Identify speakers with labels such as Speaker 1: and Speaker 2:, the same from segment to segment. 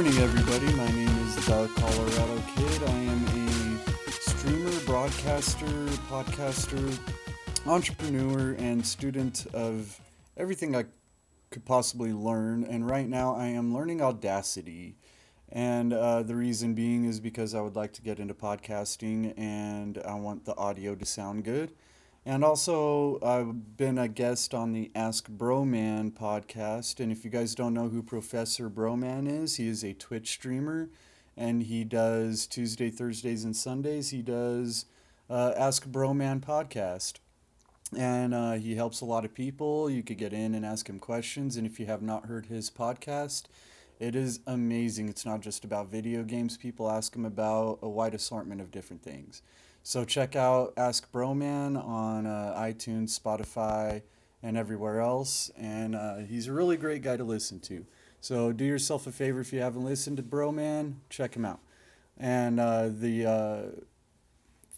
Speaker 1: morning, everybody. My name is the Colorado Kid. I am a streamer, broadcaster, podcaster, entrepreneur, and student of everything I could possibly learn. And right now, I am learning Audacity. And uh, the reason being is because I would like to get into podcasting and I want the audio to sound good. And also, I've been a guest on the Ask Broman podcast. And if you guys don't know who Professor Broman is, he is a Twitch streamer and he does Tuesday, Thursdays, and Sundays. He does uh, Ask Broman podcast. And uh, he helps a lot of people. You could get in and ask him questions. And if you have not heard his podcast, it is amazing. It's not just about video games. People ask him about a wide assortment of different things. So check out Ask Broman on uh, iTunes, Spotify, and everywhere else. And uh, he's a really great guy to listen to. So do yourself a favor if you haven't listened to Broman, check him out. And uh, the uh,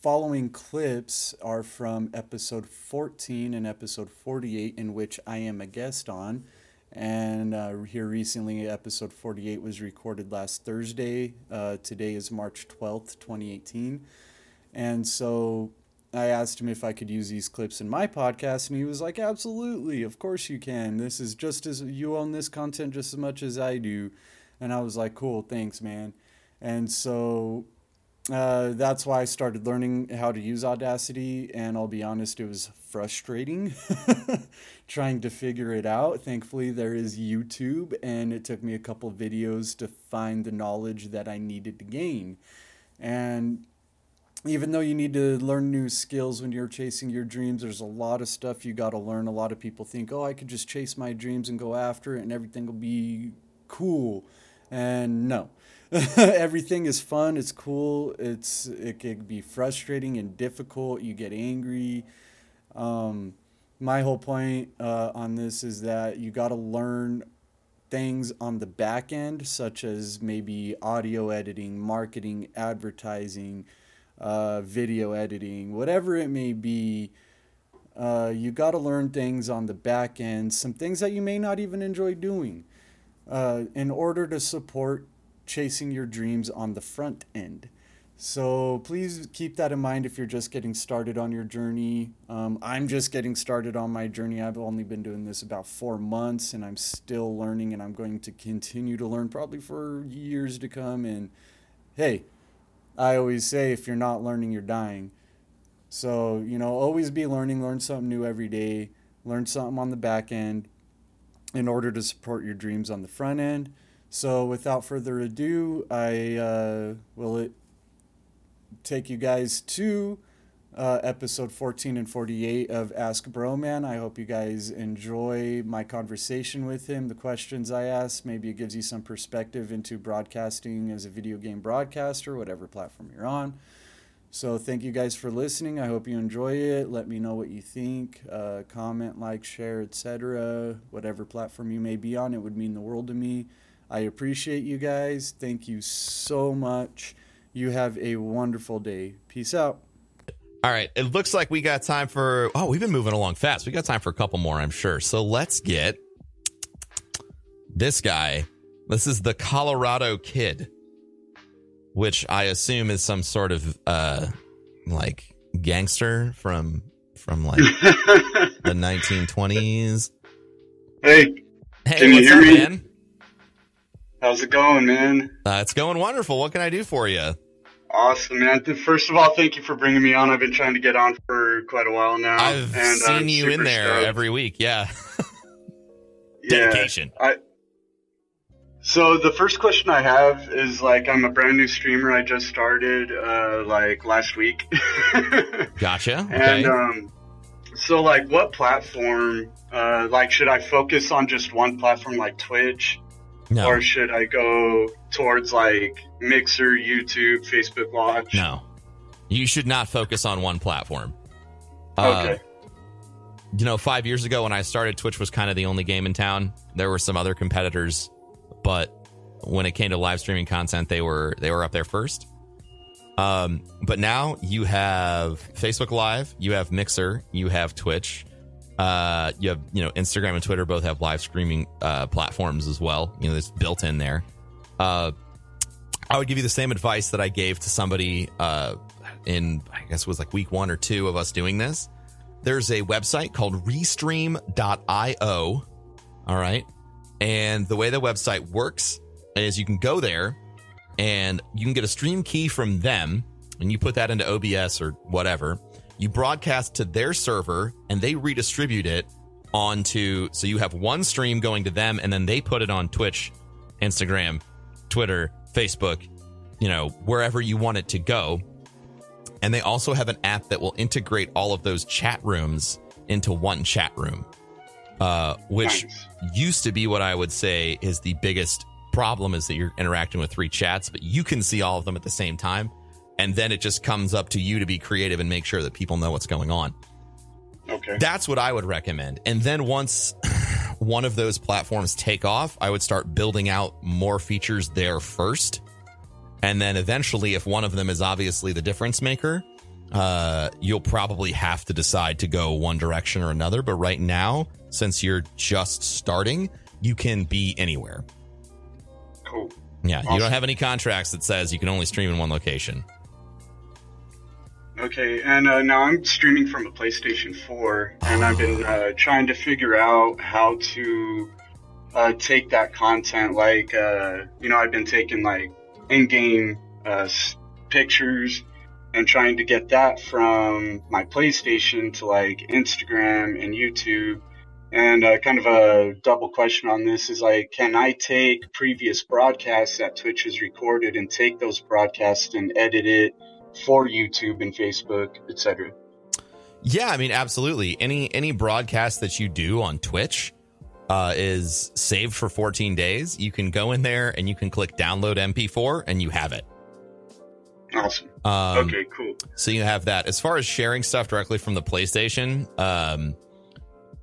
Speaker 1: following clips are from episode 14 and episode 48, in which I am a guest on. And uh, here recently, episode 48 was recorded last Thursday. Uh, today is March 12th, 2018. And so I asked him if I could use these clips in my podcast, and he was like, Absolutely, of course you can. This is just as you own this content just as much as I do. And I was like, Cool, thanks, man. And so uh, that's why I started learning how to use Audacity. And I'll be honest, it was frustrating trying to figure it out. Thankfully, there is YouTube, and it took me a couple videos to find the knowledge that I needed to gain. And even though you need to learn new skills when you're chasing your dreams, there's a lot of stuff you got to learn. A lot of people think, oh, I could just chase my dreams and go after it and everything will be cool. And no. everything is fun, it's cool, it's it can be frustrating and difficult. You get angry. Um, my whole point uh, on this is that you got to learn things on the back end, such as maybe audio editing, marketing, advertising, uh, video editing, whatever it may be. Uh, you got to learn things on the back end, some things that you may not even enjoy doing, uh, in order to support chasing your dreams on the front end. So please keep that in mind if you're just getting started on your journey. Um, I'm just getting started on my journey. I've only been doing this about four months and I'm still learning and I'm going to continue to learn probably for years to come. And hey, I always say if you're not learning, you're dying. So, you know, always be learning, learn something new every day, learn something on the back end in order to support your dreams on the front end. So, without further ado, I uh, will take you guys to uh, episode 14 and 48 of Ask Broman. I hope you guys enjoy my conversation with him, the questions I ask. Maybe it gives you some perspective into broadcasting as a video game broadcaster, whatever platform you're on. So, thank you guys for listening. I hope you enjoy it. Let me know what you think. Uh, comment, like, share, etc. Whatever platform you may be on, it would mean the world to me. I appreciate you guys. Thank you so much. You have a wonderful day. Peace out.
Speaker 2: All right. It looks like we got time for. Oh, we've been moving along fast. We got time for a couple more, I'm sure. So let's get this guy. This is the Colorado Kid, which I assume is some sort of uh like gangster from from like the 1920s.
Speaker 3: Hey,
Speaker 2: Hey,
Speaker 3: Can you hear
Speaker 2: up,
Speaker 3: me?
Speaker 2: man?
Speaker 3: how's it going, man?
Speaker 2: Uh, it's going wonderful. What can I do for you?
Speaker 3: Awesome, man. First of all, thank you for bringing me on. I've been trying to get on for quite a while now.
Speaker 2: I've
Speaker 3: and
Speaker 2: seen
Speaker 3: I'm
Speaker 2: you in there
Speaker 3: stoked.
Speaker 2: every week. Yeah.
Speaker 3: Yeah.
Speaker 2: Dedication.
Speaker 3: I, so the first question I have is like, I'm a brand new streamer. I just started, uh, like last week.
Speaker 2: Gotcha. Okay.
Speaker 3: And, um, so like what platform, uh, like should I focus on just one platform like Twitch?
Speaker 2: no.
Speaker 3: Or should I go towards like Mixer, YouTube, Facebook Watch?
Speaker 2: No. You should not focus on one platform. Uh,
Speaker 3: Okay.
Speaker 2: you know, five years ago when I started, Twitch was kind of the only game in town. There were some other competitors, but when it came to live streaming content, they were they were up there first. Um, but now you have Facebook Live, you have Mixer, you have Twitch, uh, you have you know Instagram and Twitter both have live streaming uh, platforms as well. You know, it's built in there. Uh, I would give you the same advice that I gave to somebody uh, in, I guess it was like week one or two of us doing this. There's a website called restream.io. All right. And the way the website works is you can go there and you can get a stream key from them and you put that into OBS or whatever. You broadcast to their server and they redistribute it onto so you have one stream going to them and then they put it on Twitch, Instagram, Twitter, Facebook, you know, wherever you want it to go. And they also have an app that will integrate all of those chat rooms into one chat room. Uh, which
Speaker 3: Nice.
Speaker 2: used to be what I would say is the biggest problem is that you're interacting with three chats, but you can see all of them at the same time. And then it just comes up to you to be creative and make sure that people know what's going on.
Speaker 3: Okay.
Speaker 2: That's what I would recommend. And then once one of those platforms take off, I would start building out more features there first. And then eventually, if one of them is obviously the difference maker, uh, you'll probably have to decide to go one direction or another. But right now, since you're just starting, you can be anywhere.
Speaker 3: cool.
Speaker 2: Yeah, you don't have any contracts that says you can only stream in one location.
Speaker 3: Okay, and uh, now I'm streaming from a PlayStation 4, and I've been uh, trying to figure out how to uh, take that content. Like, uh, you know, I've been taking like in-game uh, pictures and trying to get that from my PlayStation to like Instagram and YouTube. And uh, kind of a double question on this is like, can I take previous broadcasts that Twitch has recorded and take those broadcasts and edit it? For YouTube and Facebook, etc.
Speaker 2: Yeah, I mean, absolutely. Any any broadcast that you do on Twitch uh, is saved for 14 days. You can go in there and you can click download MP4 and you have it.
Speaker 3: Awesome.
Speaker 2: Um,
Speaker 3: okay, cool.
Speaker 2: So you have that. As far as sharing stuff directly from the PlayStation, um,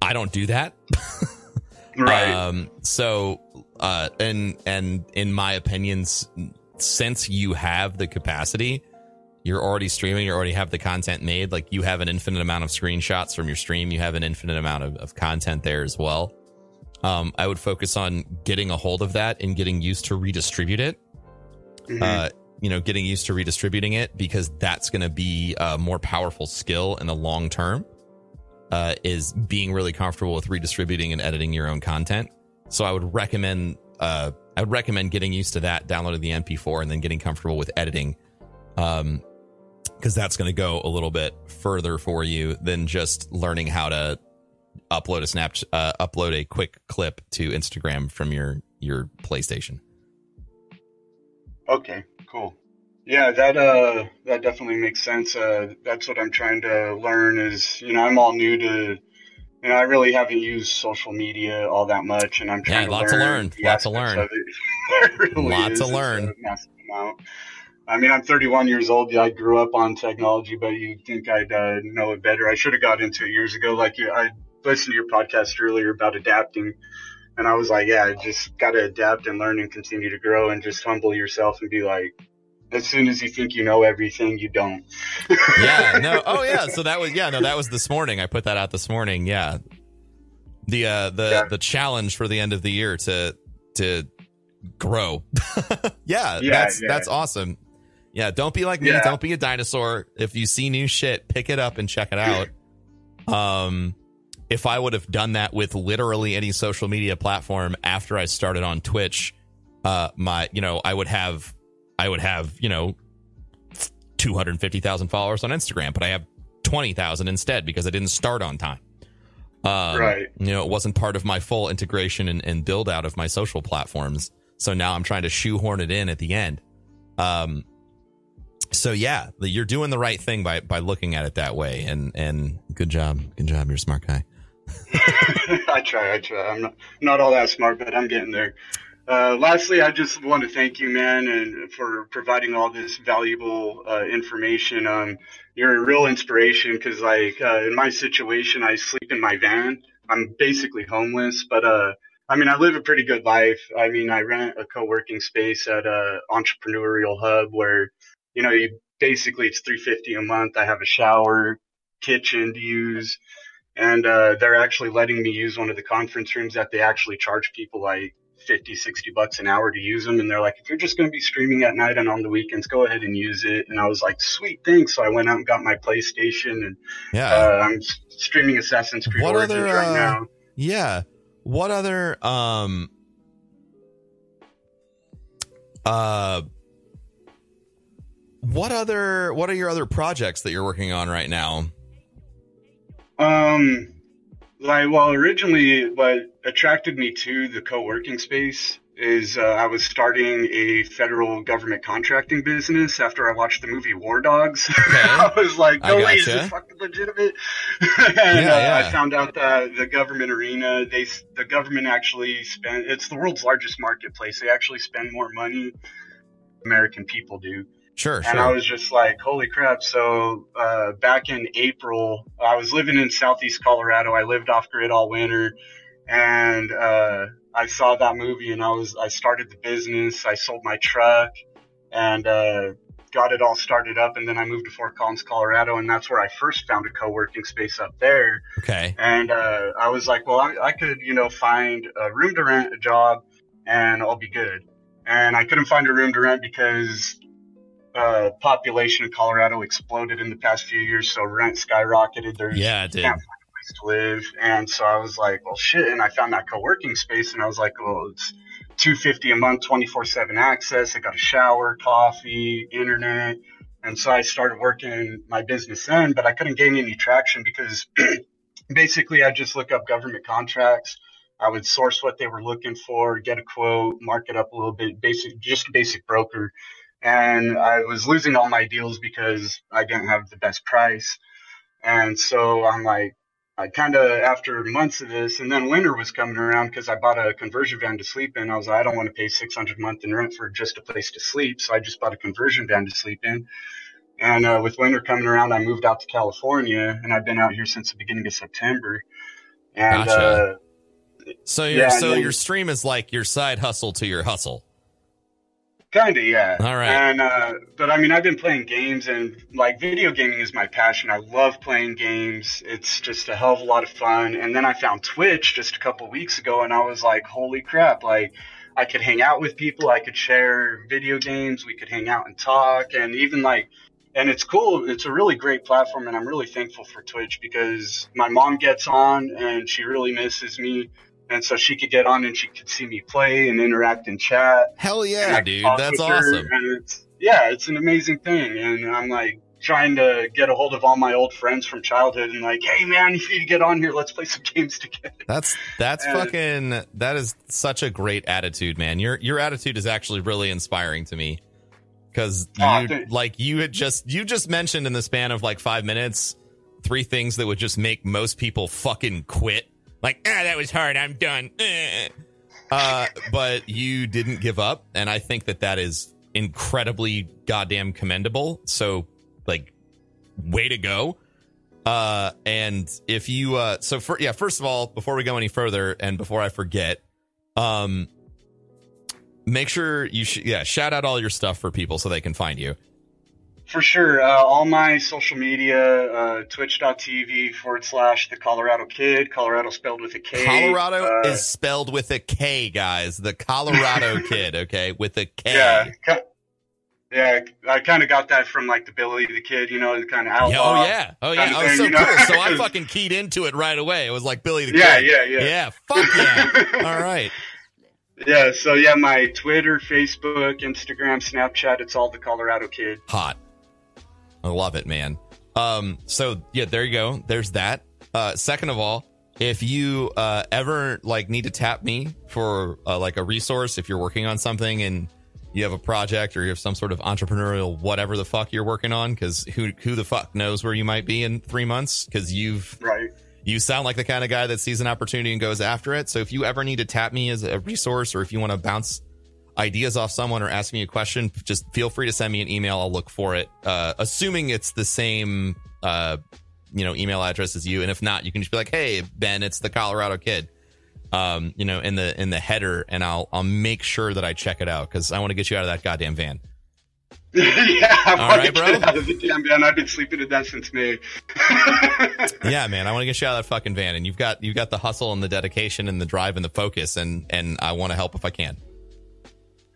Speaker 2: I don't do that.
Speaker 3: Right.
Speaker 2: Um, so, uh, and and in my opinions, since you have the capacity, you're already streaming, you already have the content made. Like you have an infinite amount of screenshots from your stream, you have an infinite amount of, of content there as well. Um, I would focus on getting a hold of that and getting used to redistribute it.
Speaker 3: Mhm.
Speaker 2: Uh, you know, getting used to redistributing it because that's going to be a more powerful skill in the long term. Uh, is being really comfortable with redistributing and editing your own content. So I would recommend, uh, I would recommend getting used to that, downloading the MP4, and then getting comfortable with editing. Um, because that's going to go a little bit further for you than just learning how to upload a snap, uh, upload a quick clip to Instagram from your your PlayStation.
Speaker 3: okay, cool. Yeah, that uh, that definitely makes sense. Uh, that's what I'm trying to learn. Is you know, I'm all new to. You know, I really haven't used social media all that much, and I'm trying
Speaker 2: Yeah,
Speaker 3: to
Speaker 2: lots to
Speaker 3: learn.
Speaker 2: learn,
Speaker 3: the
Speaker 2: lots to learn.
Speaker 3: of it. It really
Speaker 2: Lots to learn.
Speaker 3: A massive amount. I mean, I'm 31 years old. I grew up on technology, but you'd think I'd uh, know it better. I should have got into it years ago. Like you, I listened to your podcast earlier about adapting, and I was like, yeah, just got to adapt and learn and continue to grow and just humble yourself and be like, as soon as you think you know everything, you don't.
Speaker 2: yeah no oh yeah so that was yeah no that was this morning i put that out this morning yeah the uh the
Speaker 3: Yeah.
Speaker 2: the challenge for the end of the year to to grow yeah,
Speaker 3: Yeah,
Speaker 2: that's
Speaker 3: yeah.
Speaker 2: that's awesome yeah don't be like me
Speaker 3: Yeah.
Speaker 2: don't be a dinosaur if you see new shit pick it up and check it out um if i would have done that with literally any social media platform after i started on twitch uh my you know i would have i would have you know 250,000 followers on Instagram, but I have 20,000 instead because I didn't start on time. Um,
Speaker 3: Right.
Speaker 2: You know, it wasn't part of my full integration and, and build out of my social platforms. So now I'm trying to shoehorn it in at the end. Um, so yeah, you're doing the right thing by, by looking at it that way. And, and good job. Good job. You're a smart guy.
Speaker 3: I try, I try. I'm not, not all that smart, but I'm getting there. Uh, lastly, I just want to thank you, man, and for providing all this valuable uh, information. Um, you're a real inspiration because, like, uh, in my situation, I sleep in my van. I'm basically homeless, but uh, I mean, I live a pretty good life. I mean, I rent a co-working space at a entrepreneurial hub where, you know, you basically it's 350 a month. I have a shower, kitchen to use and uh, they're actually letting me use one of the conference rooms that they actually charge people like 50, 60 bucks an hour to use them. And they're like, if you're just going to be streaming at night and on the weekends, go ahead and use it. And I was like, sweet, thanks. So I went out and got my PlayStation and
Speaker 2: Yeah.
Speaker 3: uh, I'm streaming Assassin's Creed
Speaker 2: What
Speaker 3: Origins
Speaker 2: other,
Speaker 3: right
Speaker 2: uh,
Speaker 3: now.
Speaker 2: Yeah. What other um uh what other what are your other projects that you're working on right now?
Speaker 3: Um, like, well, originally, what attracted me to the co-working space is uh, I was starting a federal government contracting business after I watched the movie War Dogs. I was like, no way, is this fucking legitimate? and
Speaker 2: Yeah,
Speaker 3: uh,
Speaker 2: yeah.
Speaker 3: I found out that the government arena, they the government actually spend. It's the world's largest marketplace. They actually spend more money American people do.
Speaker 2: Sure,
Speaker 3: And I was just like, holy crap. So, uh, back in April, I was living in Southeast Colorado. I lived off grid all winter and, uh, I saw that movie and I was, I started the business. I sold my truck and, uh, got it all started up. And then I moved to Fort Collins, Colorado. And that's where I first found a co-working space up there.
Speaker 2: Okay.
Speaker 3: And, uh, I was like, well, I, I could, you know, find a room to rent a job and I'll be good. And I couldn't find a room to rent because uh, population in Colorado exploded in the past few years, so rent skyrocketed. There's
Speaker 2: Yeah, it did.
Speaker 3: can't find a place to live, and so I was like, well, shit. And I found that co-working space, and I was like, well, it's two fifty a month, twenty four seven access. I got a shower, coffee, internet, and so I started working my business then, but I couldn't gain any traction because basically I just look up government contracts. I would source what they were looking for, get a quote, mark it up a little bit, basic, just a basic broker. And I was losing all my deals because I didn't have the best price. And so I'm like, I kind of, after months of this, and then winter was coming around because I bought a conversion van to sleep in. I was like, I don't want to pay 600 a month in rent for just a place to sleep. So I just bought a conversion van to sleep in. And uh, with winter coming around, I moved out to California and I've been out here since the beginning of September. And,
Speaker 2: Gotcha.
Speaker 3: uh,
Speaker 2: So your
Speaker 3: Yeah,
Speaker 2: so
Speaker 3: then-
Speaker 2: your stream is like your side hustle to your hustle.
Speaker 3: Kinda, yeah.
Speaker 2: All right.
Speaker 3: And uh, but I mean, I've been playing games, and like video gaming is my passion. I love playing games. It's just a hell of a lot of fun. And then I found Twitch just a couple weeks ago, and I was like, holy crap! Like, I could hang out with people. I could share video games. We could hang out and talk, and even like. And it's cool. It's a really great platform, and I'm really thankful for Twitch because my mom gets on and she really misses me, and so she could get on and she could see me play and interact and chat.
Speaker 2: Hell yeah, dude. That's awesome.
Speaker 3: and it's, yeah, it's an amazing thing. And I'm like trying to get a hold of all my old friends from childhood and like, hey man, you need to get on here. Let's play some games together.
Speaker 2: That's that's
Speaker 3: Uh,
Speaker 2: fucking that is such a great attitude, man. Your your attitude is actually really inspiring to me. Cause you
Speaker 3: thanks.
Speaker 2: like you had just you just mentioned in the span of like five minutes three things that would just make most people fucking quit. Like, ah, that was hard. I'm done. Eh. Uh, but you didn't give up, and I think that that is incredibly goddamn commendable. So, like, way to go. Uh, and if you, uh, so for, yeah, first of all, before we go any further and before I forget, um, make sure you, sh- yeah, shout out all your stuff for people so they can find you.
Speaker 3: For sure. Uh, all my social media, uh, twitch.tv forward slash the Colorado Kid, Colorado spelled with a K.
Speaker 2: Colorado
Speaker 3: Uh,
Speaker 2: is spelled with a K, guys. The Colorado kid, okay, with a K.
Speaker 3: Yeah. Yeah, I kind of got that from like the Billy the Kid, you know, the kind of outlaw.
Speaker 2: oh yeah, oh yeah, oh
Speaker 3: thing,
Speaker 2: so
Speaker 3: you know?
Speaker 2: cool. So I fucking keyed into it right away. It was like Billy the
Speaker 3: Yeah,
Speaker 2: Kid.
Speaker 3: Yeah, yeah,
Speaker 2: yeah. yeah. Fuck yeah. All right.
Speaker 3: Yeah, so yeah, my Twitter, Facebook, Instagram, Snapchat, it's all the Colorado Kid.
Speaker 2: hot. I love it, man. Um, so yeah, there you go. There's that. Uh, second of all, if you uh, ever like need to tap me for uh, like a resource, if you're working on something and you have a project or you have some sort of entrepreneurial whatever the fuck you're working on, because who who the fuck knows where you might be in three months? Because you've
Speaker 3: Right.
Speaker 2: you sound like the kind of guy that sees an opportunity and goes after it. So if you ever need to tap me as a resource or if you want to bounce ideas off someone or ask me a question, just feel free to send me an email. I'll look for it. Uh, assuming it's the same, uh, you know, email address as you. And if not, you can just be like, Hey, Ben, it's the Colorado kid. Um, you know, in the, in the header and I'll, I'll make sure that I check it out because I want to get you out of that goddamn van.
Speaker 3: yeah, I
Speaker 2: All
Speaker 3: want
Speaker 2: right,
Speaker 3: to
Speaker 2: bro.
Speaker 3: get out of the damn van. I've been sleeping in that since May.
Speaker 2: yeah, man, I want to get you out of that fucking van, and you've got you've got the hustle and the dedication and the drive and the focus, and and I want to help if I can.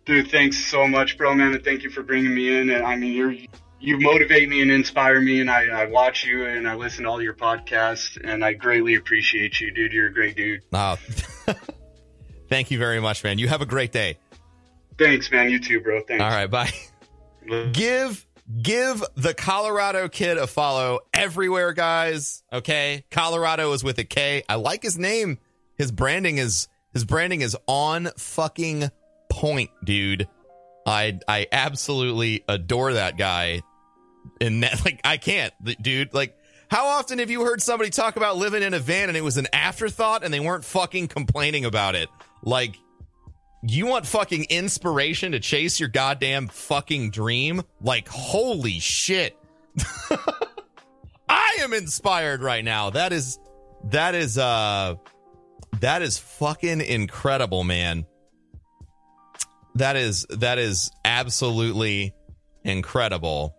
Speaker 3: Dude, thanks so much, bro, man, and thank you for bringing me in. And I mean, you're you motivate me and inspire me, and I, I watch you and I listen to all your podcasts, and I greatly appreciate you, dude. You're a great dude.
Speaker 2: Oh, thank you very much, man. You have a great day.
Speaker 3: Thanks, man. You too, bro. Thanks.
Speaker 2: All right, bye. Give give the Colorado kid a follow everywhere, guys. Okay, Colorado is with a K. I like his name. His branding is his branding is on fucking point, dude. I I absolutely adore that guy. And that, like I can't, dude. Like, how often have you heard somebody talk about living in a van and it was an afterthought and they weren't fucking complaining about it? Like, you want fucking inspiration to chase your goddamn fucking dream? Like, holy shit. I am inspired right now. That is, that is, uh, that is fucking incredible, man. That is, that is absolutely incredible.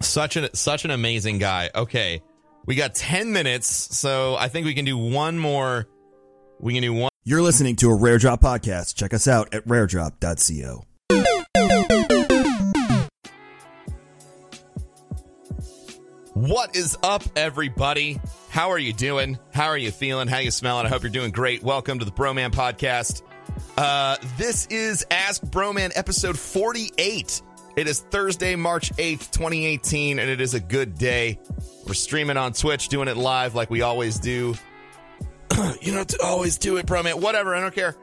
Speaker 2: Such an, such an amazing guy. Okay. We got 10 minutes. So I think we can do one more. We can do one.
Speaker 4: You're listening to a Rare Drop podcast. Check us out at raredrop.co.
Speaker 2: What is up, everybody? How are you doing? How are you feeling? How you smelling? I hope you're doing great. Welcome to the Broman Podcast. Uh, this is Ask Broman episode 48. It is Thursday, March 8th, 2018, and it is a good day. We're streaming on Twitch, doing it live like we always do. you to always do it, Broman. Whatever, I don't care.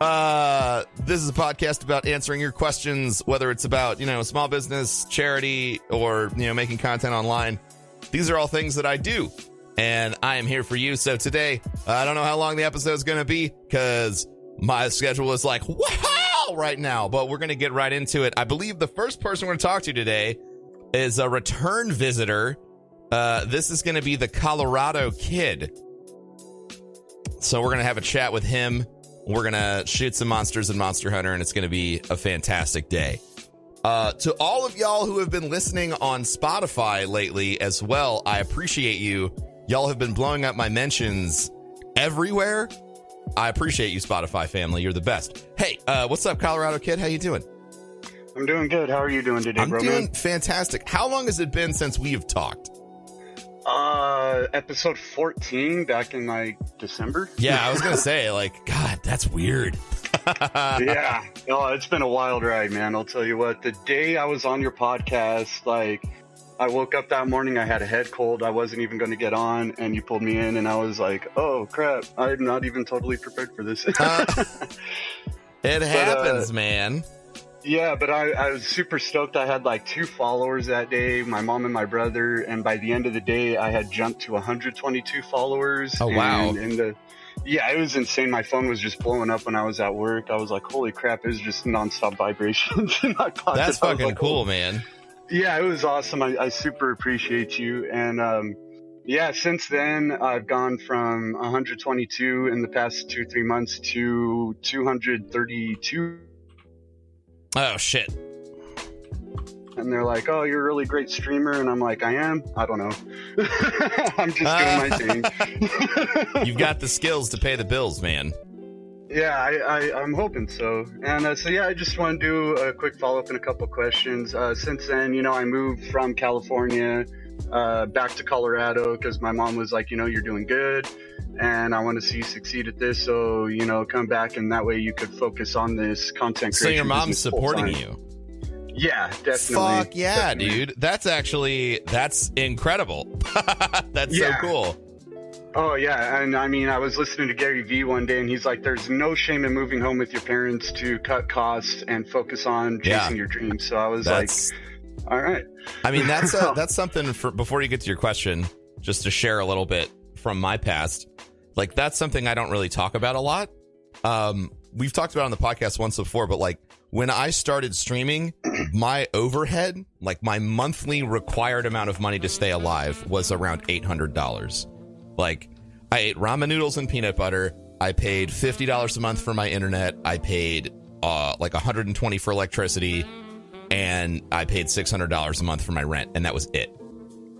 Speaker 2: Uh, this is a podcast about answering your questions, whether it's about, you know, small business, charity, or, you know, making content online. These are all things that I do, and I am here for you. So today, I don't know how long the episode is going to be because my schedule is like, wow, right now, but we're going to get right into it. I believe the first person we're going to talk to today is a return visitor. Uh, this is going to be the Colorado kid. So we're going to have a chat with him. We're going to shoot some monsters in Monster Hunter, and it's going to be a fantastic day. Uh, to all of y'all who have been listening on Spotify lately as well, I appreciate you. Y'all have been blowing up my mentions everywhere. I appreciate you, Spotify family. You're the best. Hey, uh, what's up, Colorado kid? How you doing?
Speaker 3: I'm doing good. How are you doing today,
Speaker 2: I'm
Speaker 3: bro?
Speaker 2: doing
Speaker 3: man?
Speaker 2: fantastic. How long has it been since we have talked?
Speaker 3: Uh, episode 14 back in like December.
Speaker 2: Yeah, I was gonna say, like, God, that's weird.
Speaker 3: yeah. Oh, it's been a wild ride, man. I'll tell you what. The day I was on your podcast, like, I woke up that morning, I had a head cold. I wasn't even going to get on, and you pulled me in, and I was like, oh, crap. I'm not even totally prepared for this.
Speaker 2: Uh, It
Speaker 3: uh,
Speaker 2: happens, man.
Speaker 3: yeah, but I, I was super stoked. I had like two followers that day, my mom and my brother, and by the end of the day, I had jumped to 122 followers.
Speaker 2: Oh, wow.
Speaker 3: And, and the, yeah, it was insane. My phone was just blowing up when I was at work. I was like, holy crap, it was just nonstop vibrations in my pocket.
Speaker 2: That's fucking
Speaker 3: like,
Speaker 2: cool,
Speaker 3: oh.
Speaker 2: man.
Speaker 3: Yeah, it was awesome. I, I super appreciate you. And um, yeah, since then, I've gone from 122 in the past two, three months to 232.
Speaker 2: Oh shit.
Speaker 3: And they're like, oh, you're a really great streamer. And I'm like, I am? I don't know. I'm just doing my thing.
Speaker 2: You've got the skills to pay the bills, man.
Speaker 3: Yeah, I, I, I'm hoping so. And uh, so, yeah, I just want to do a quick follow up and a couple questions. Uh, since then, you know, I moved from California uh, back to Colorado because my mom was like, you know, you're doing good and I want to see you succeed at this. So, you know, come back and that way you could focus on this content
Speaker 2: So
Speaker 3: creation.
Speaker 2: your mom's supporting you.
Speaker 3: Yeah, definitely.
Speaker 2: Fuck yeah,
Speaker 3: definitely.
Speaker 2: dude. That's actually that's incredible. that's
Speaker 3: Yeah.
Speaker 2: so cool.
Speaker 3: Oh yeah, and I mean, I was listening to Gary Vee one day, and he's like, "There's no shame in moving home with your parents to cut costs and focus on chasing
Speaker 2: Yeah.
Speaker 3: your dreams." So I was
Speaker 2: That's
Speaker 3: like, "All right."
Speaker 2: I mean that's a, that's something for before you get to your question, just to share a little bit from my past. Like that's something I don't really talk about a lot. Um we've talked about on the podcast once before, but like when I started streaming, my overhead, like my monthly required amount of money to stay alive was around $800. Like I ate ramen noodles and peanut butter. I paid $50 a month for my internet. I paid uh like 120 for electricity and I paid six hundred dollars a month for my rent, and that was it.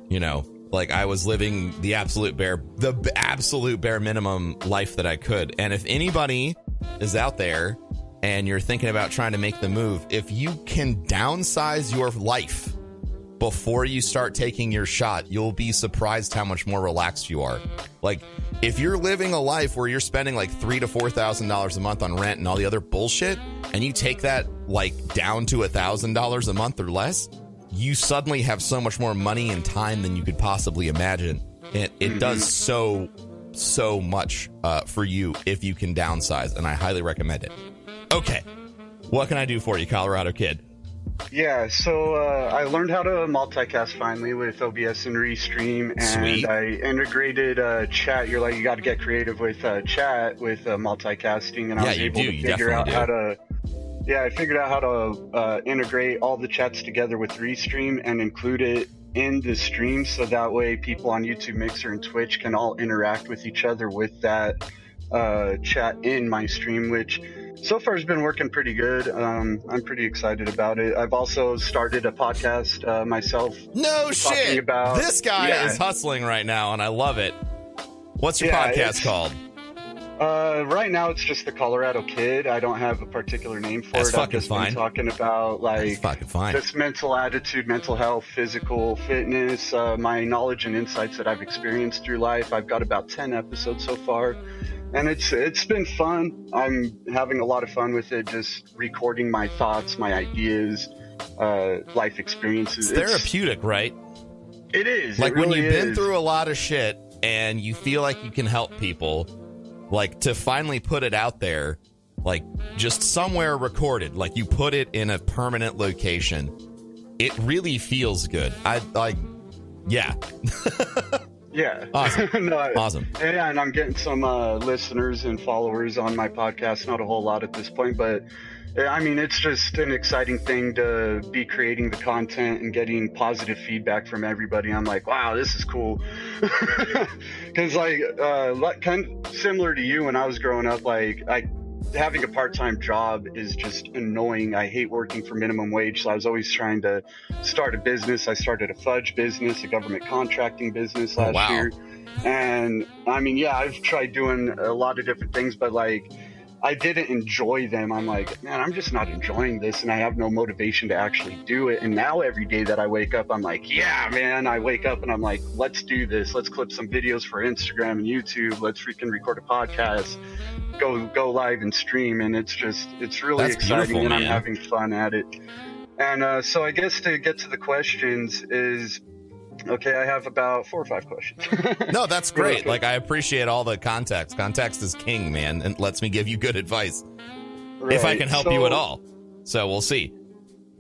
Speaker 2: You know, like I was living the absolute bare, the absolute bare minimum life that I could. And if anybody is out there and you're thinking about trying to make the move, if you can downsize your life before you start taking your shot, you'll be surprised how much more relaxed you are. Like, if you're living a life where you're spending like three to four thousand dollars a month on rent and all the other bullshit, and you take that like down to a thousand dollars a month or less, you suddenly have so much more money and time than you could possibly imagine. It it does so so much uh, for you if you can downsize, and I highly recommend it. Okay, what can I do for you, Colorado kid?
Speaker 3: Yeah, so uh, I learned how to multicast finally with OBS and Restream, and
Speaker 2: Sweet.
Speaker 3: I integrated uh, chat. You're like, you got to get creative with uh, chat with uh, multicasting, and I
Speaker 2: Yeah,
Speaker 3: was able
Speaker 2: do.
Speaker 3: to figure out
Speaker 2: definitely
Speaker 3: how to. Yeah, I figured out how to uh, integrate all the chats together with Restream and include it in the stream, so that way people on YouTube, Mixer, and Twitch can all interact with each other with that uh, chat in my stream, which so far has been working pretty good. Um, I'm pretty excited about it. I've also started a podcast uh, myself.
Speaker 2: No shit.
Speaker 3: about-
Speaker 2: this guy
Speaker 3: Yeah.
Speaker 2: is hustling right now, and I love it. What's your
Speaker 3: Yeah,
Speaker 2: podcast called?
Speaker 3: Uh, right now, it's just the Colorado Kid. I don't have a particular name for
Speaker 2: That's
Speaker 3: it. I've
Speaker 2: fucking
Speaker 3: just
Speaker 2: fine.
Speaker 3: been talking about like
Speaker 2: fucking fine.
Speaker 3: just mental attitude, mental health, physical fitness, uh, my knowledge and insights that I've experienced through life. I've got about ten episodes so far, and it's it's been fun. I'm having a lot of fun with it, just recording my thoughts, my ideas, uh, life experiences.
Speaker 2: It's therapeutic, right?
Speaker 3: It is.
Speaker 2: Like
Speaker 3: it
Speaker 2: when you've been through a lot of shit and you feel like you can help people, like to finally put it out there, like just somewhere recorded, like you put it in a permanent location. It really feels good. I like, yeah,
Speaker 3: Yeah.
Speaker 2: Awesome.
Speaker 3: no,
Speaker 2: awesome.
Speaker 3: Yeah, and I'm getting some uh, listeners and followers on my podcast. Not a whole lot at this point, but I mean, it's just an exciting thing to be creating the content and getting positive feedback from everybody. I'm like, wow, this is cool. Because like, uh, like, kind of similar to you when I was growing up, like I. Having a part-time job is just annoying. I hate working for minimum wage, so I was always trying to start a business. I started a fudge business, a government contracting business
Speaker 2: Oh,
Speaker 3: last
Speaker 2: wow.
Speaker 3: year. And I mean, yeah, I've tried doing a lot of different things, but like, I didn't enjoy them. I'm like, man, I'm just not enjoying this, and I have no motivation to actually do it. And now every day that I wake up, I'm like, yeah, man. I wake up and I'm like, let's do this. Let's clip some videos for Instagram and YouTube. Let's freaking record a podcast, go go live and stream. And it's just, it's really
Speaker 2: That's
Speaker 3: exciting, and I'm having fun at it. And uh, so I guess to get to the questions is. Okay, I have about four or five questions.
Speaker 2: No, that's great. Like I appreciate all the context. Context is king, man, and lets me give you good advice if I can help
Speaker 3: so-
Speaker 2: you at all. So we'll see.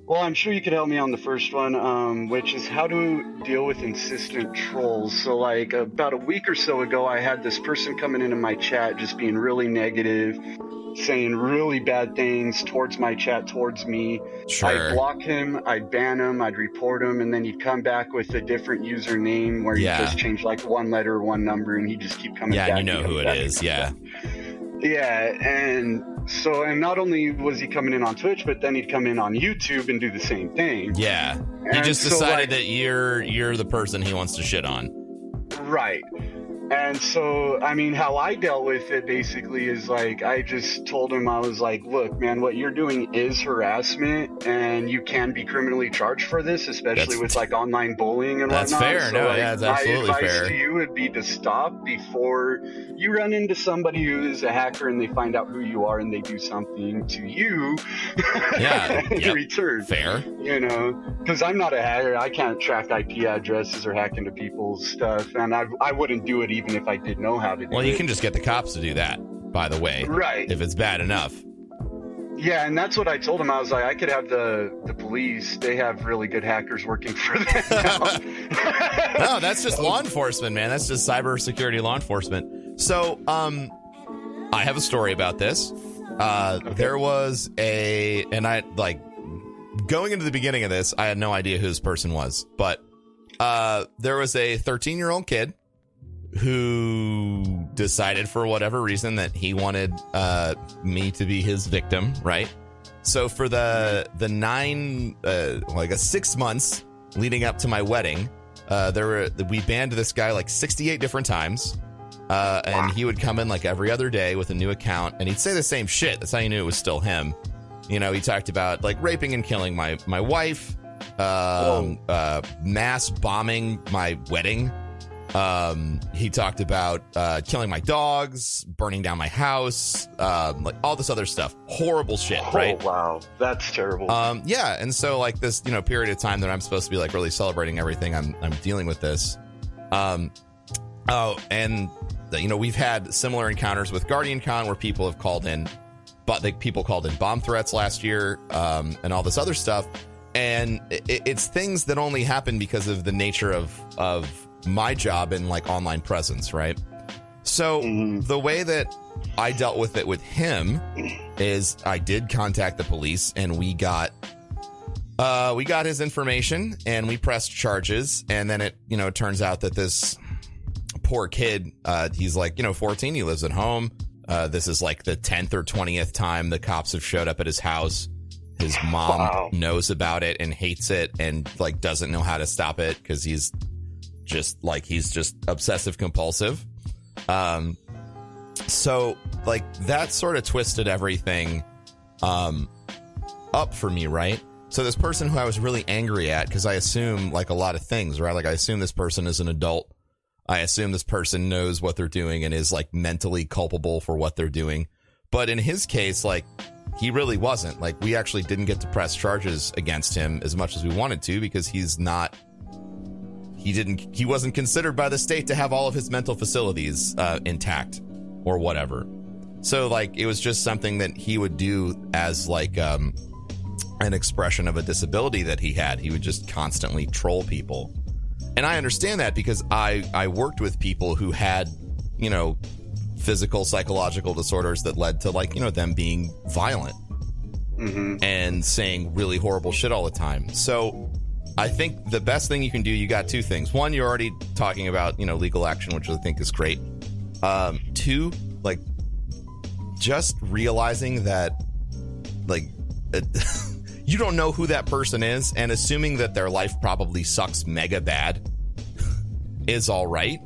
Speaker 3: Well, I'm sure you could help me on the first one, um, which is how to deal with insistent trolls. So, like about a week or so ago, I had this person coming into my chat just being really negative, saying really bad things towards my chat, towards me.
Speaker 2: Sure.
Speaker 3: I'd block him, I'd ban him, I'd report him, and then he'd come back with a different username where he just changed like one letter, one number, and he'd just keep coming
Speaker 2: Yeah,
Speaker 3: back.
Speaker 2: and you know who it
Speaker 3: back
Speaker 2: is. Yeah.
Speaker 3: yeah, and so and not only was he coming in on Twitch, but then he'd come in on YouTube and do the same thing.
Speaker 2: Yeah. He
Speaker 3: And
Speaker 2: just
Speaker 3: so,
Speaker 2: decided
Speaker 3: like-
Speaker 2: that you're you're the person he wants to shit on.
Speaker 3: Right. And so, I mean, how I dealt with it basically is like, I just told him, I was like, look, man, what you're doing is harassment and you can be criminally charged for this, especially
Speaker 2: That's-
Speaker 3: with like online bullying and
Speaker 2: That's
Speaker 3: whatnot.
Speaker 2: fair.
Speaker 3: So,
Speaker 2: No,
Speaker 3: like,
Speaker 2: yeah, it's absolutely
Speaker 3: my advice
Speaker 2: fair.
Speaker 3: to you would be to stop before you run into somebody who is a hacker and they find out who you are and they do something to you
Speaker 2: Yeah,
Speaker 3: in
Speaker 2: yep.
Speaker 3: return
Speaker 2: Fair.
Speaker 3: you know, because I'm not a hacker. I can't track IP addresses or hack into people's stuff, and I I wouldn't do it even if I did know how to do
Speaker 2: Well,
Speaker 3: it.
Speaker 2: you can just get the cops to do that, by the way,
Speaker 3: right.
Speaker 2: if it's bad enough.
Speaker 3: Yeah, and that's what I told him. I was like, I could have the the police. They have really good hackers working for them.
Speaker 2: No, that's just law enforcement, man. That's just cybersecurity law enforcement. So, um, I have a story about this. Uh, there was a, and I like going into the beginning of this, I had no idea who this person was, but uh, there was a 13 year old kid who decided for whatever reason that he wanted uh, me to be his victim, right? So for the the nine, uh, I guess six months leading up to my wedding, uh, there were we banned this guy like 68 different times. Uh, and he would come in like every other day with a new account and he'd say the same shit. That's how you knew it was still him. You know, he talked about like raping and killing my, my wife, um, uh, mass bombing my wedding. Um, he talked about uh, killing my dogs, burning down my house, um, like all this other stuff. Horrible shit, right?
Speaker 3: Oh, wow. That's terrible.
Speaker 2: Um, yeah, and so like this, you know, period of time that I'm supposed to be like really celebrating everything, I'm I'm dealing with this. Um, oh, and you know, we've had similar encounters with Guardian Con where people have called in, but people called in bomb threats last year, um, and all this other stuff, and it, it's things that only happen because of the nature of of my job in like online presence, right? So the way that I dealt with it with him is I did contact the police and we got uh we got his information and we pressed charges and then it you know it turns out that this poor kid uh he's like you know 14 he lives at home uh this is like the 10th or 20th time the cops have showed up at his house his mom
Speaker 3: Wow.
Speaker 2: knows about it and hates it and like doesn't know how to stop it because he's just like he's just obsessive compulsive. Um so like that sort of twisted everything um up for me right? So this person who i was really angry at because i assume like a lot of things right? Like i assume this person is an adult. I assume this person knows what they're doing and is like mentally culpable for what they're doing. But in his case like he really wasn't. Like we actually didn't get to press charges against him as much as we wanted to because he's not he didn't he wasn't considered by the state to have all of his mental facilities uh, intact or whatever. So like it was just something that he would do as like um an expression of a disability that he had. He would just constantly troll people. And i understand that because i i worked with people who had you know physical psychological disorders that led to like you know them being violent
Speaker 3: hmm
Speaker 2: and saying really horrible shit all the time. So I think the best thing you can do, you got two things. One, you're already talking about, you know, legal action, which I think is great. Um, two, like just realizing that like you don't know who that person is and assuming that their life probably sucks mega bad is all right.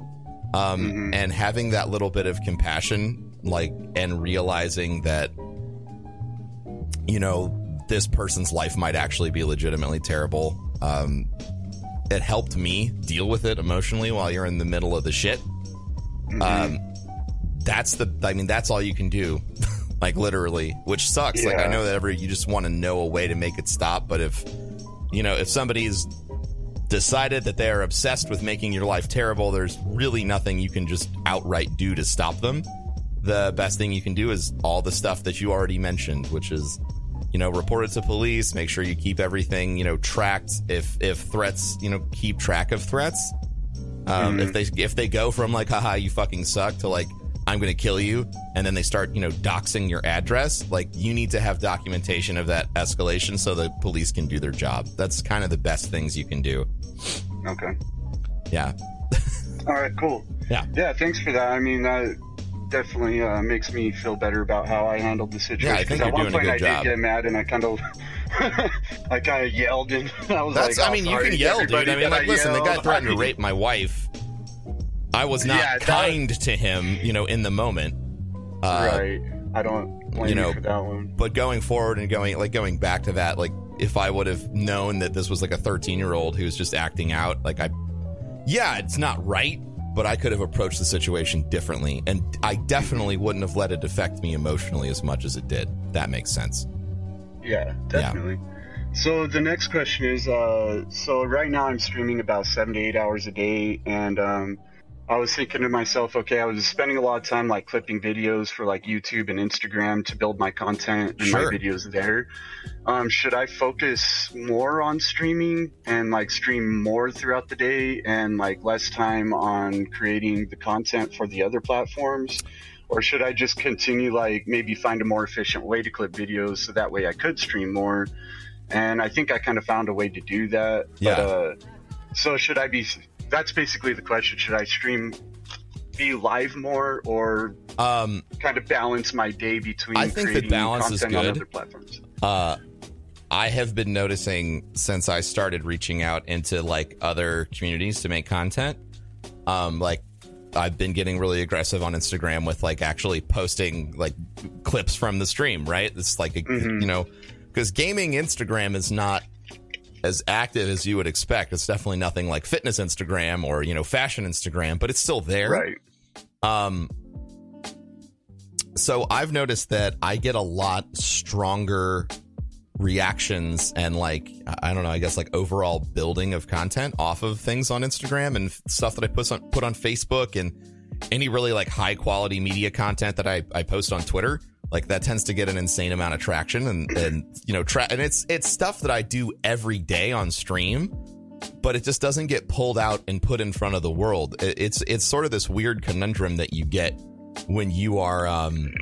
Speaker 2: Um,
Speaker 3: Mhm.
Speaker 2: and having that little bit of compassion, like, and realizing that you know, this person's life might actually be legitimately terrible. Um, it helped me deal with it emotionally while you're in the middle of the shit. Um, that's the, I mean, that's all you can do, like literally, which sucks. Like, I know that every, you just want to know a way to make it stop. But if, you know, if somebody's decided that they are obsessed with making your life terrible, there's really nothing you can just outright do to stop them. The best thing you can do is all the stuff that you already mentioned, which is, you know, report it to police, make sure you keep everything, you know, tracked. If, if threats, you know, keep track of threats. Um, if they, if they go from like, haha, you fucking suck to like, I'm going to kill you. And then they start, you know, doxing your address. Like you need to have documentation of that escalation so the police can do their job. That's kind of the best things you can do.
Speaker 3: Okay.
Speaker 2: Yeah.
Speaker 3: All right. Cool.
Speaker 2: Yeah.
Speaker 3: Yeah. Thanks for that. I mean, that definitely uh, makes me feel better about how I handled the situation.
Speaker 2: Yeah, I think you're
Speaker 3: at one
Speaker 2: doing a
Speaker 3: point
Speaker 2: good
Speaker 3: I
Speaker 2: job.
Speaker 3: did get mad and I kind of, I kind of yelled and I was
Speaker 2: That's,
Speaker 3: like,
Speaker 2: I
Speaker 3: oh,
Speaker 2: mean, you can yell, dude. I mean, like, listen, the guy threatened to rape my wife. I was not
Speaker 3: Yeah,
Speaker 2: kind to him, you know, in the moment. Uh,
Speaker 3: right. I don't blame
Speaker 2: you
Speaker 3: you,
Speaker 2: know,
Speaker 3: for that one.
Speaker 2: But going forward and going, like, going back to that, like, if I would have known that this was like a 13 year old who was just acting out, like, I, yeah, it's not right, but I could have approached the situation differently. And I definitely wouldn't have let it affect me emotionally as much as it did. That makes sense.
Speaker 3: Yeah, definitely. So the next question is, uh, so right now I'm streaming about seven to eight hours a day, and um, I was thinking to myself, okay, I was spending a lot of time like clipping videos for like YouTube and Instagram to build my content and
Speaker 2: Sure.
Speaker 3: my videos there. Um, should I focus more on streaming and like stream more throughout the day and like less time on creating the content for the other platforms? Or should I just continue like maybe find a more efficient way to clip videos so that way I could stream more? And I think I kind of found a way to do that.
Speaker 2: Yeah.
Speaker 3: But, uh, so should I be? That's basically the question. Should I stream, be live more, or
Speaker 2: Um,
Speaker 3: kind of balance my day between
Speaker 2: I think
Speaker 3: creating
Speaker 2: balance is
Speaker 3: content on
Speaker 2: good.
Speaker 3: other platforms?
Speaker 2: Uh, I have been noticing since I started reaching out into like other communities to make content. Um, like I've been getting really aggressive on Instagram with like actually posting like clips from the stream. Right? It's like a,
Speaker 3: Mhm.
Speaker 2: you know because gaming Instagram is not as active as you would expect. It's definitely nothing like fitness Instagram or you know fashion Instagram, but it's still there.
Speaker 3: Right.
Speaker 2: Um, so I've noticed that I get a lot stronger reactions and like I don't know, I guess like overall building of content off of things on Instagram and stuff that I put on put on Facebook and any really like high quality media content that I, I post on Twitter. Like that tends to get an insane amount of traction and and you know tra- and it's it's stuff that I do every day on stream but it just doesn't get pulled out and put in front of the world. It- It's it's sort of this weird conundrum that you get when you are um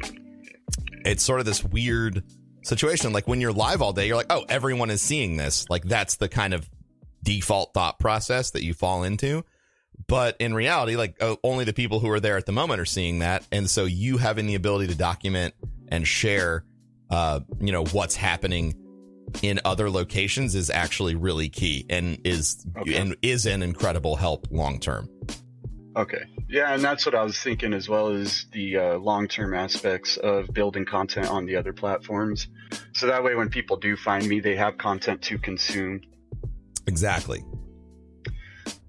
Speaker 2: it's sort of this weird situation like when you're live all day you're like, "Oh, everyone is seeing this." Like that's the kind of default thought process that you fall into. But in reality, like oh, only the people who are there at the moment are seeing that, and so you having the ability to document and share, uh, you know, what's happening in other locations is actually really key and is
Speaker 3: Okay.
Speaker 2: and is an incredible help long term.
Speaker 3: Okay. Yeah, and that's what I was thinking as well as the uh, long-term aspects of building content on the other platforms. So that way, when people do find me, they have content to consume.
Speaker 2: Exactly.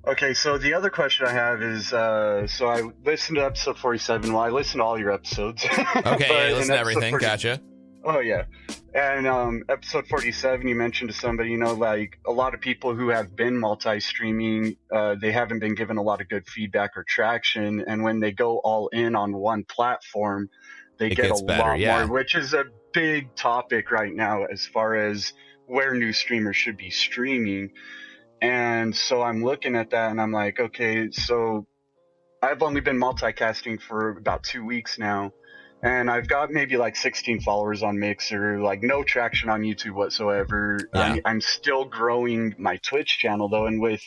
Speaker 3: Okay, so the other question I have is, uh, so I listened to episode 47. Well, I listened to all your episodes.
Speaker 2: Okay, yeah, listen to everything.
Speaker 3: 40
Speaker 2: Gotcha.
Speaker 3: Oh yeah, and um, episode forty-seven, you mentioned to somebody, you know, like a lot of people who have been multi-streaming, uh, they haven't been given a lot of good feedback or traction, and when they go all in on one platform, they
Speaker 2: It
Speaker 3: get a
Speaker 2: better,
Speaker 3: lot
Speaker 2: yeah.
Speaker 3: more, which is a big topic right now as far as where new streamers should be streaming. And so I'm looking at that, and I'm like, okay, so I've only been multicasting for about two weeks now and I've got maybe like 16 followers on Mixer, like no traction on YouTube whatsoever.
Speaker 2: Yeah.
Speaker 3: I'm, I'm still growing my Twitch channel though, and with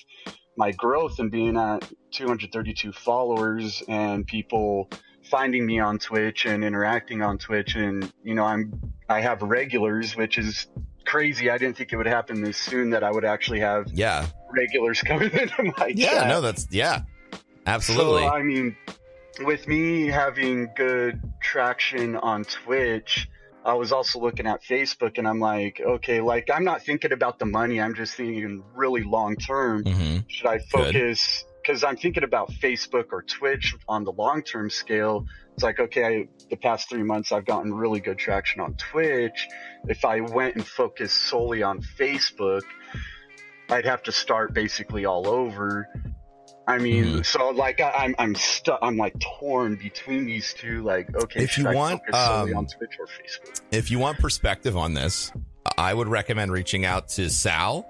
Speaker 3: my growth and being at 232 followers and people finding me on Twitch and interacting on Twitch, and you know I'm I have regulars, which is crazy. I didn't think it would happen this soon that I would actually have
Speaker 2: Yeah.
Speaker 3: regulars coming into my
Speaker 2: Yeah.
Speaker 3: chat.
Speaker 2: No, that's yeah. Absolutely.
Speaker 3: So, I mean, with me having good traction on Twitch, I was also looking at Facebook and I'm like, okay, like I'm not thinking about the money. I'm just thinking really long term.
Speaker 2: hmm
Speaker 3: Should I focus? Because I'm thinking about Facebook or Twitch on the long term scale. It's like, okay, I, the past three months I've gotten really good traction on Twitch. If I went and focused solely on Facebook, I'd have to start basically all over. I mean,
Speaker 2: Mhm.
Speaker 3: so like I, I'm I'm stuck. I'm like torn between these two. Like, okay,
Speaker 2: If you
Speaker 3: I
Speaker 2: want,
Speaker 3: focus solely
Speaker 2: um,
Speaker 3: on Twitch or Facebook?
Speaker 2: If you want perspective on this, I would recommend reaching out to Sal.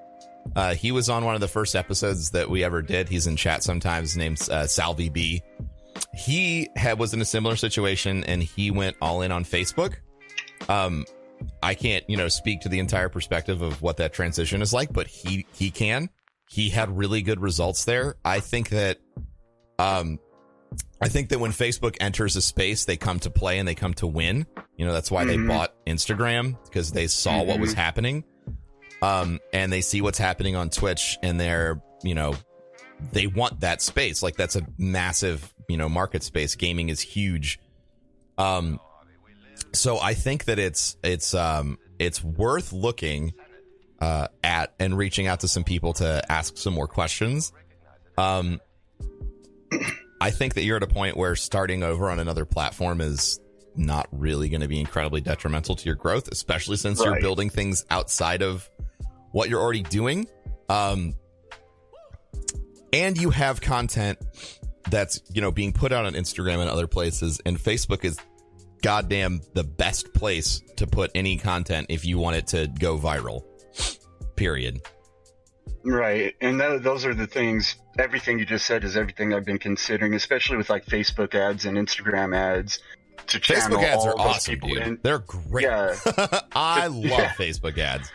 Speaker 2: Uh, he was on one of the first episodes that we ever did. He's in chat sometimes, named uh, Sal VB. He had was in a similar situation, and he went all in on Facebook. Um, I can't, you know, speak to the entire perspective of what that transition is like, but he he can. He had really good results there. I think that, um, I think that when Facebook enters a space, they come to play and they come to win. You know, that's why they
Speaker 3: Mhm.
Speaker 2: bought Instagram because they saw what was happening. Um, and they see what's happening on Twitch and they're, you know, they want that space. Like that's a massive, you know, market space. Gaming is huge. Um, so I think that it's, it's, um, it's worth looking, uh, at and reaching out to some people to ask some more questions. Um, I think that you're at a point where starting over on another platform is not really going to be incredibly detrimental to your growth, especially since you're building things outside of what you're already doing. Um, and you have content that's, you know, being put out on Instagram and other places, and Facebook is goddamn the best place to put any content if you want it to go viral. Period.
Speaker 3: Right, and th- those are the things. Everything you just said is everything I've been considering, especially with like Facebook ads and Instagram ads. To
Speaker 2: Facebook ads are awesome, dude.
Speaker 3: in.
Speaker 2: They're great.
Speaker 3: Yeah.
Speaker 2: I love
Speaker 3: Yeah.
Speaker 2: Facebook ads.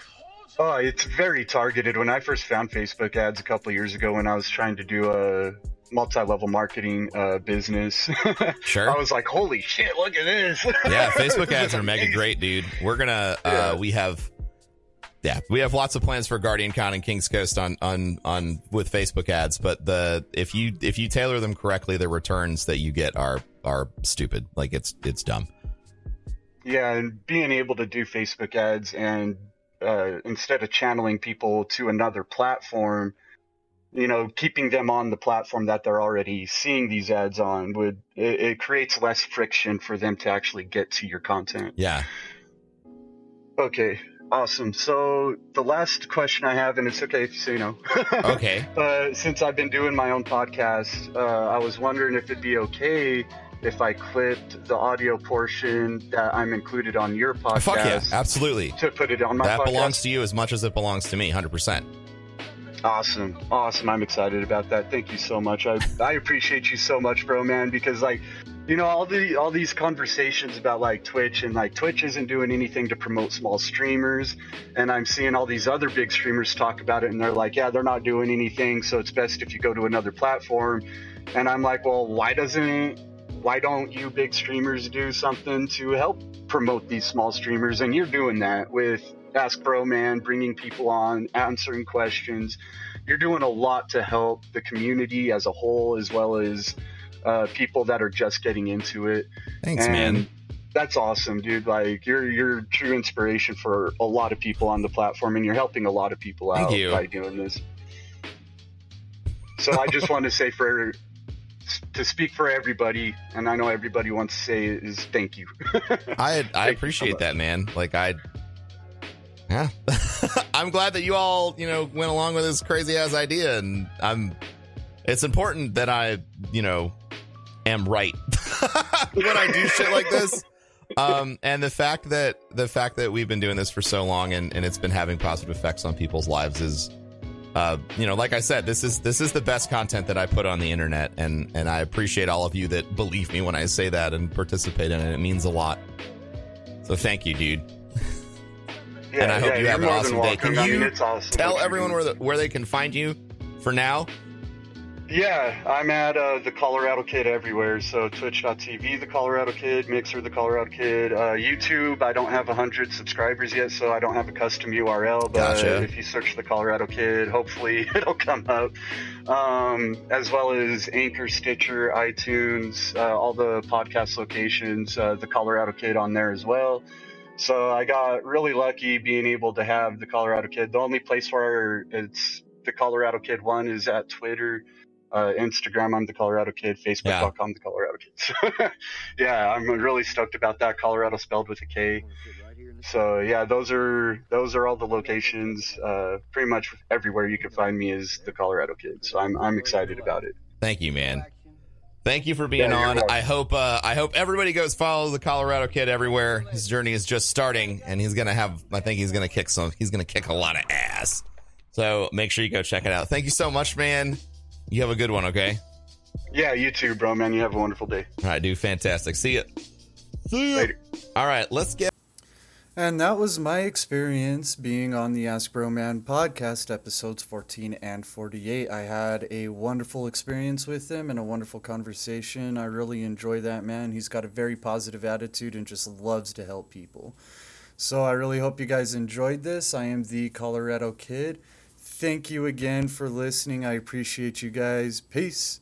Speaker 3: Oh, it's very targeted. When I first found Facebook ads a couple years ago, when I was trying to do a multi-level marketing uh, business.
Speaker 2: Sure.
Speaker 3: I was like, holy shit, look at this.
Speaker 2: yeah, Facebook ads are mega great, dude. We're gonna uh
Speaker 3: Yeah.
Speaker 2: we have yeah, we have lots of plans for GuardianCon and King's Coast on on on with Facebook ads, but the if you if you tailor them correctly, the returns that you get are are stupid. Like it's it's dumb.
Speaker 3: Yeah, and being able to do Facebook ads and uh, instead of channeling people to another platform, you know, keeping them on the platform that they're already seeing these ads on would it, it creates less friction for them to actually get to your content.
Speaker 2: Yeah.
Speaker 3: Okay, awesome. So the last question I have, and it's okay if you say no.
Speaker 2: Okay.
Speaker 3: Uh, since I've been doing my own podcast, uh, I was wondering if it'd be okay if I clipped the audio portion that I'm included on your podcast
Speaker 2: Fuck yeah, absolutely.
Speaker 3: to put it on my podcast.
Speaker 2: That
Speaker 3: podcast.
Speaker 2: belongs to you as much as it belongs to me, 100%.
Speaker 3: Awesome, awesome. I'm excited about that. Thank you so much. I I appreciate you so much, bro, man. Because like, you know, all the all these conversations about like Twitch and like Twitch isn't doing anything to promote small streamers, and I'm seeing all these other big streamers talk about it, and they're like, yeah, they're not doing anything, so it's best if you go to another platform. And I'm like, well, why doesn't why don't you big streamers do something to help promote these small streamers? And you're doing that with Ask Broman, bringing people on, answering questions. You're doing a lot to help the community as a whole, as well as uh, people that are just getting into it.
Speaker 2: Thanks,
Speaker 3: and
Speaker 2: man.
Speaker 3: That's awesome, dude. Like you're you're true inspiration for a lot of people on the platform, and you're helping a lot of people out by doing this. So I just want to say for to speak for everybody, and I know everybody wants to say is thank you.
Speaker 2: I I
Speaker 3: you so
Speaker 2: appreciate that, man. Like I Yeah. I'm glad that you all, you know, went along with this crazy ass idea and I'm it's important that I, you know, am right when I do shit like this. Um and the fact that the fact that we've been doing this for so long and, and it's been having positive effects on people's lives is uh, you know, like I said, this is this is the best content that I put on the internet, and and I appreciate all of you that believe me when I say that and participate in it. It means a lot. So thank you, dude.
Speaker 3: Yeah,
Speaker 2: And I hope
Speaker 3: yeah,
Speaker 2: you have an awesome day. Can
Speaker 3: I mean,
Speaker 2: you
Speaker 3: awesome
Speaker 2: Tell everyone where the, where they can find you for now.
Speaker 3: Yeah, I'm at uh, the Colorado Kid everywhere. So Twitch.tv, the Colorado Kid, Mixer, the Colorado Kid, uh, YouTube. I don't have hundred subscribers yet, so I don't have a custom URL. But
Speaker 2: Gotcha.
Speaker 3: if you search the Colorado Kid, hopefully it'll come up. Um, as well as Anchor, Stitcher, iTunes, uh, all the podcast locations. Uh, the Colorado Kid on there as well. So I got really lucky being able to have the Colorado Kid. The only place where it's the Colorado Kid one is at Twitter uh, Instagram, I'm the Colorado Kid. Facebook.com, the Colorado Kid. Yeah, I'm really stoked about that. Colorado spelled with a K. So yeah, those are those are all the locations. Uh, pretty much everywhere you can find me is the Colorado Kid. So I'm I'm excited about it.
Speaker 2: Thank you, man. Thank you for being
Speaker 3: Yeah,
Speaker 2: on.
Speaker 3: welcome.
Speaker 2: I hope uh, I hope everybody goes follow the Colorado kid everywhere. His journey is just starting, and he's gonna have. I think he's gonna kick some. He's gonna kick a lot of ass. So make sure you go check it out. Thank you so much, man. You have a good one. Okay.
Speaker 3: Yeah, you too, bro, man. You have a wonderful day.
Speaker 2: All right, dude. Fantastic. See ya. See ya.
Speaker 3: Later.
Speaker 2: All right, let's get.
Speaker 1: And that was my experience being on the Ask Broman podcast, episodes 14 and 48. I had a wonderful experience with him and a wonderful conversation. I really enjoy that man. He's got a very positive attitude and just loves to help people. So I really hope you guys enjoyed this. I am the Colorado Kid. Thank you again for listening. I appreciate you guys. Peace.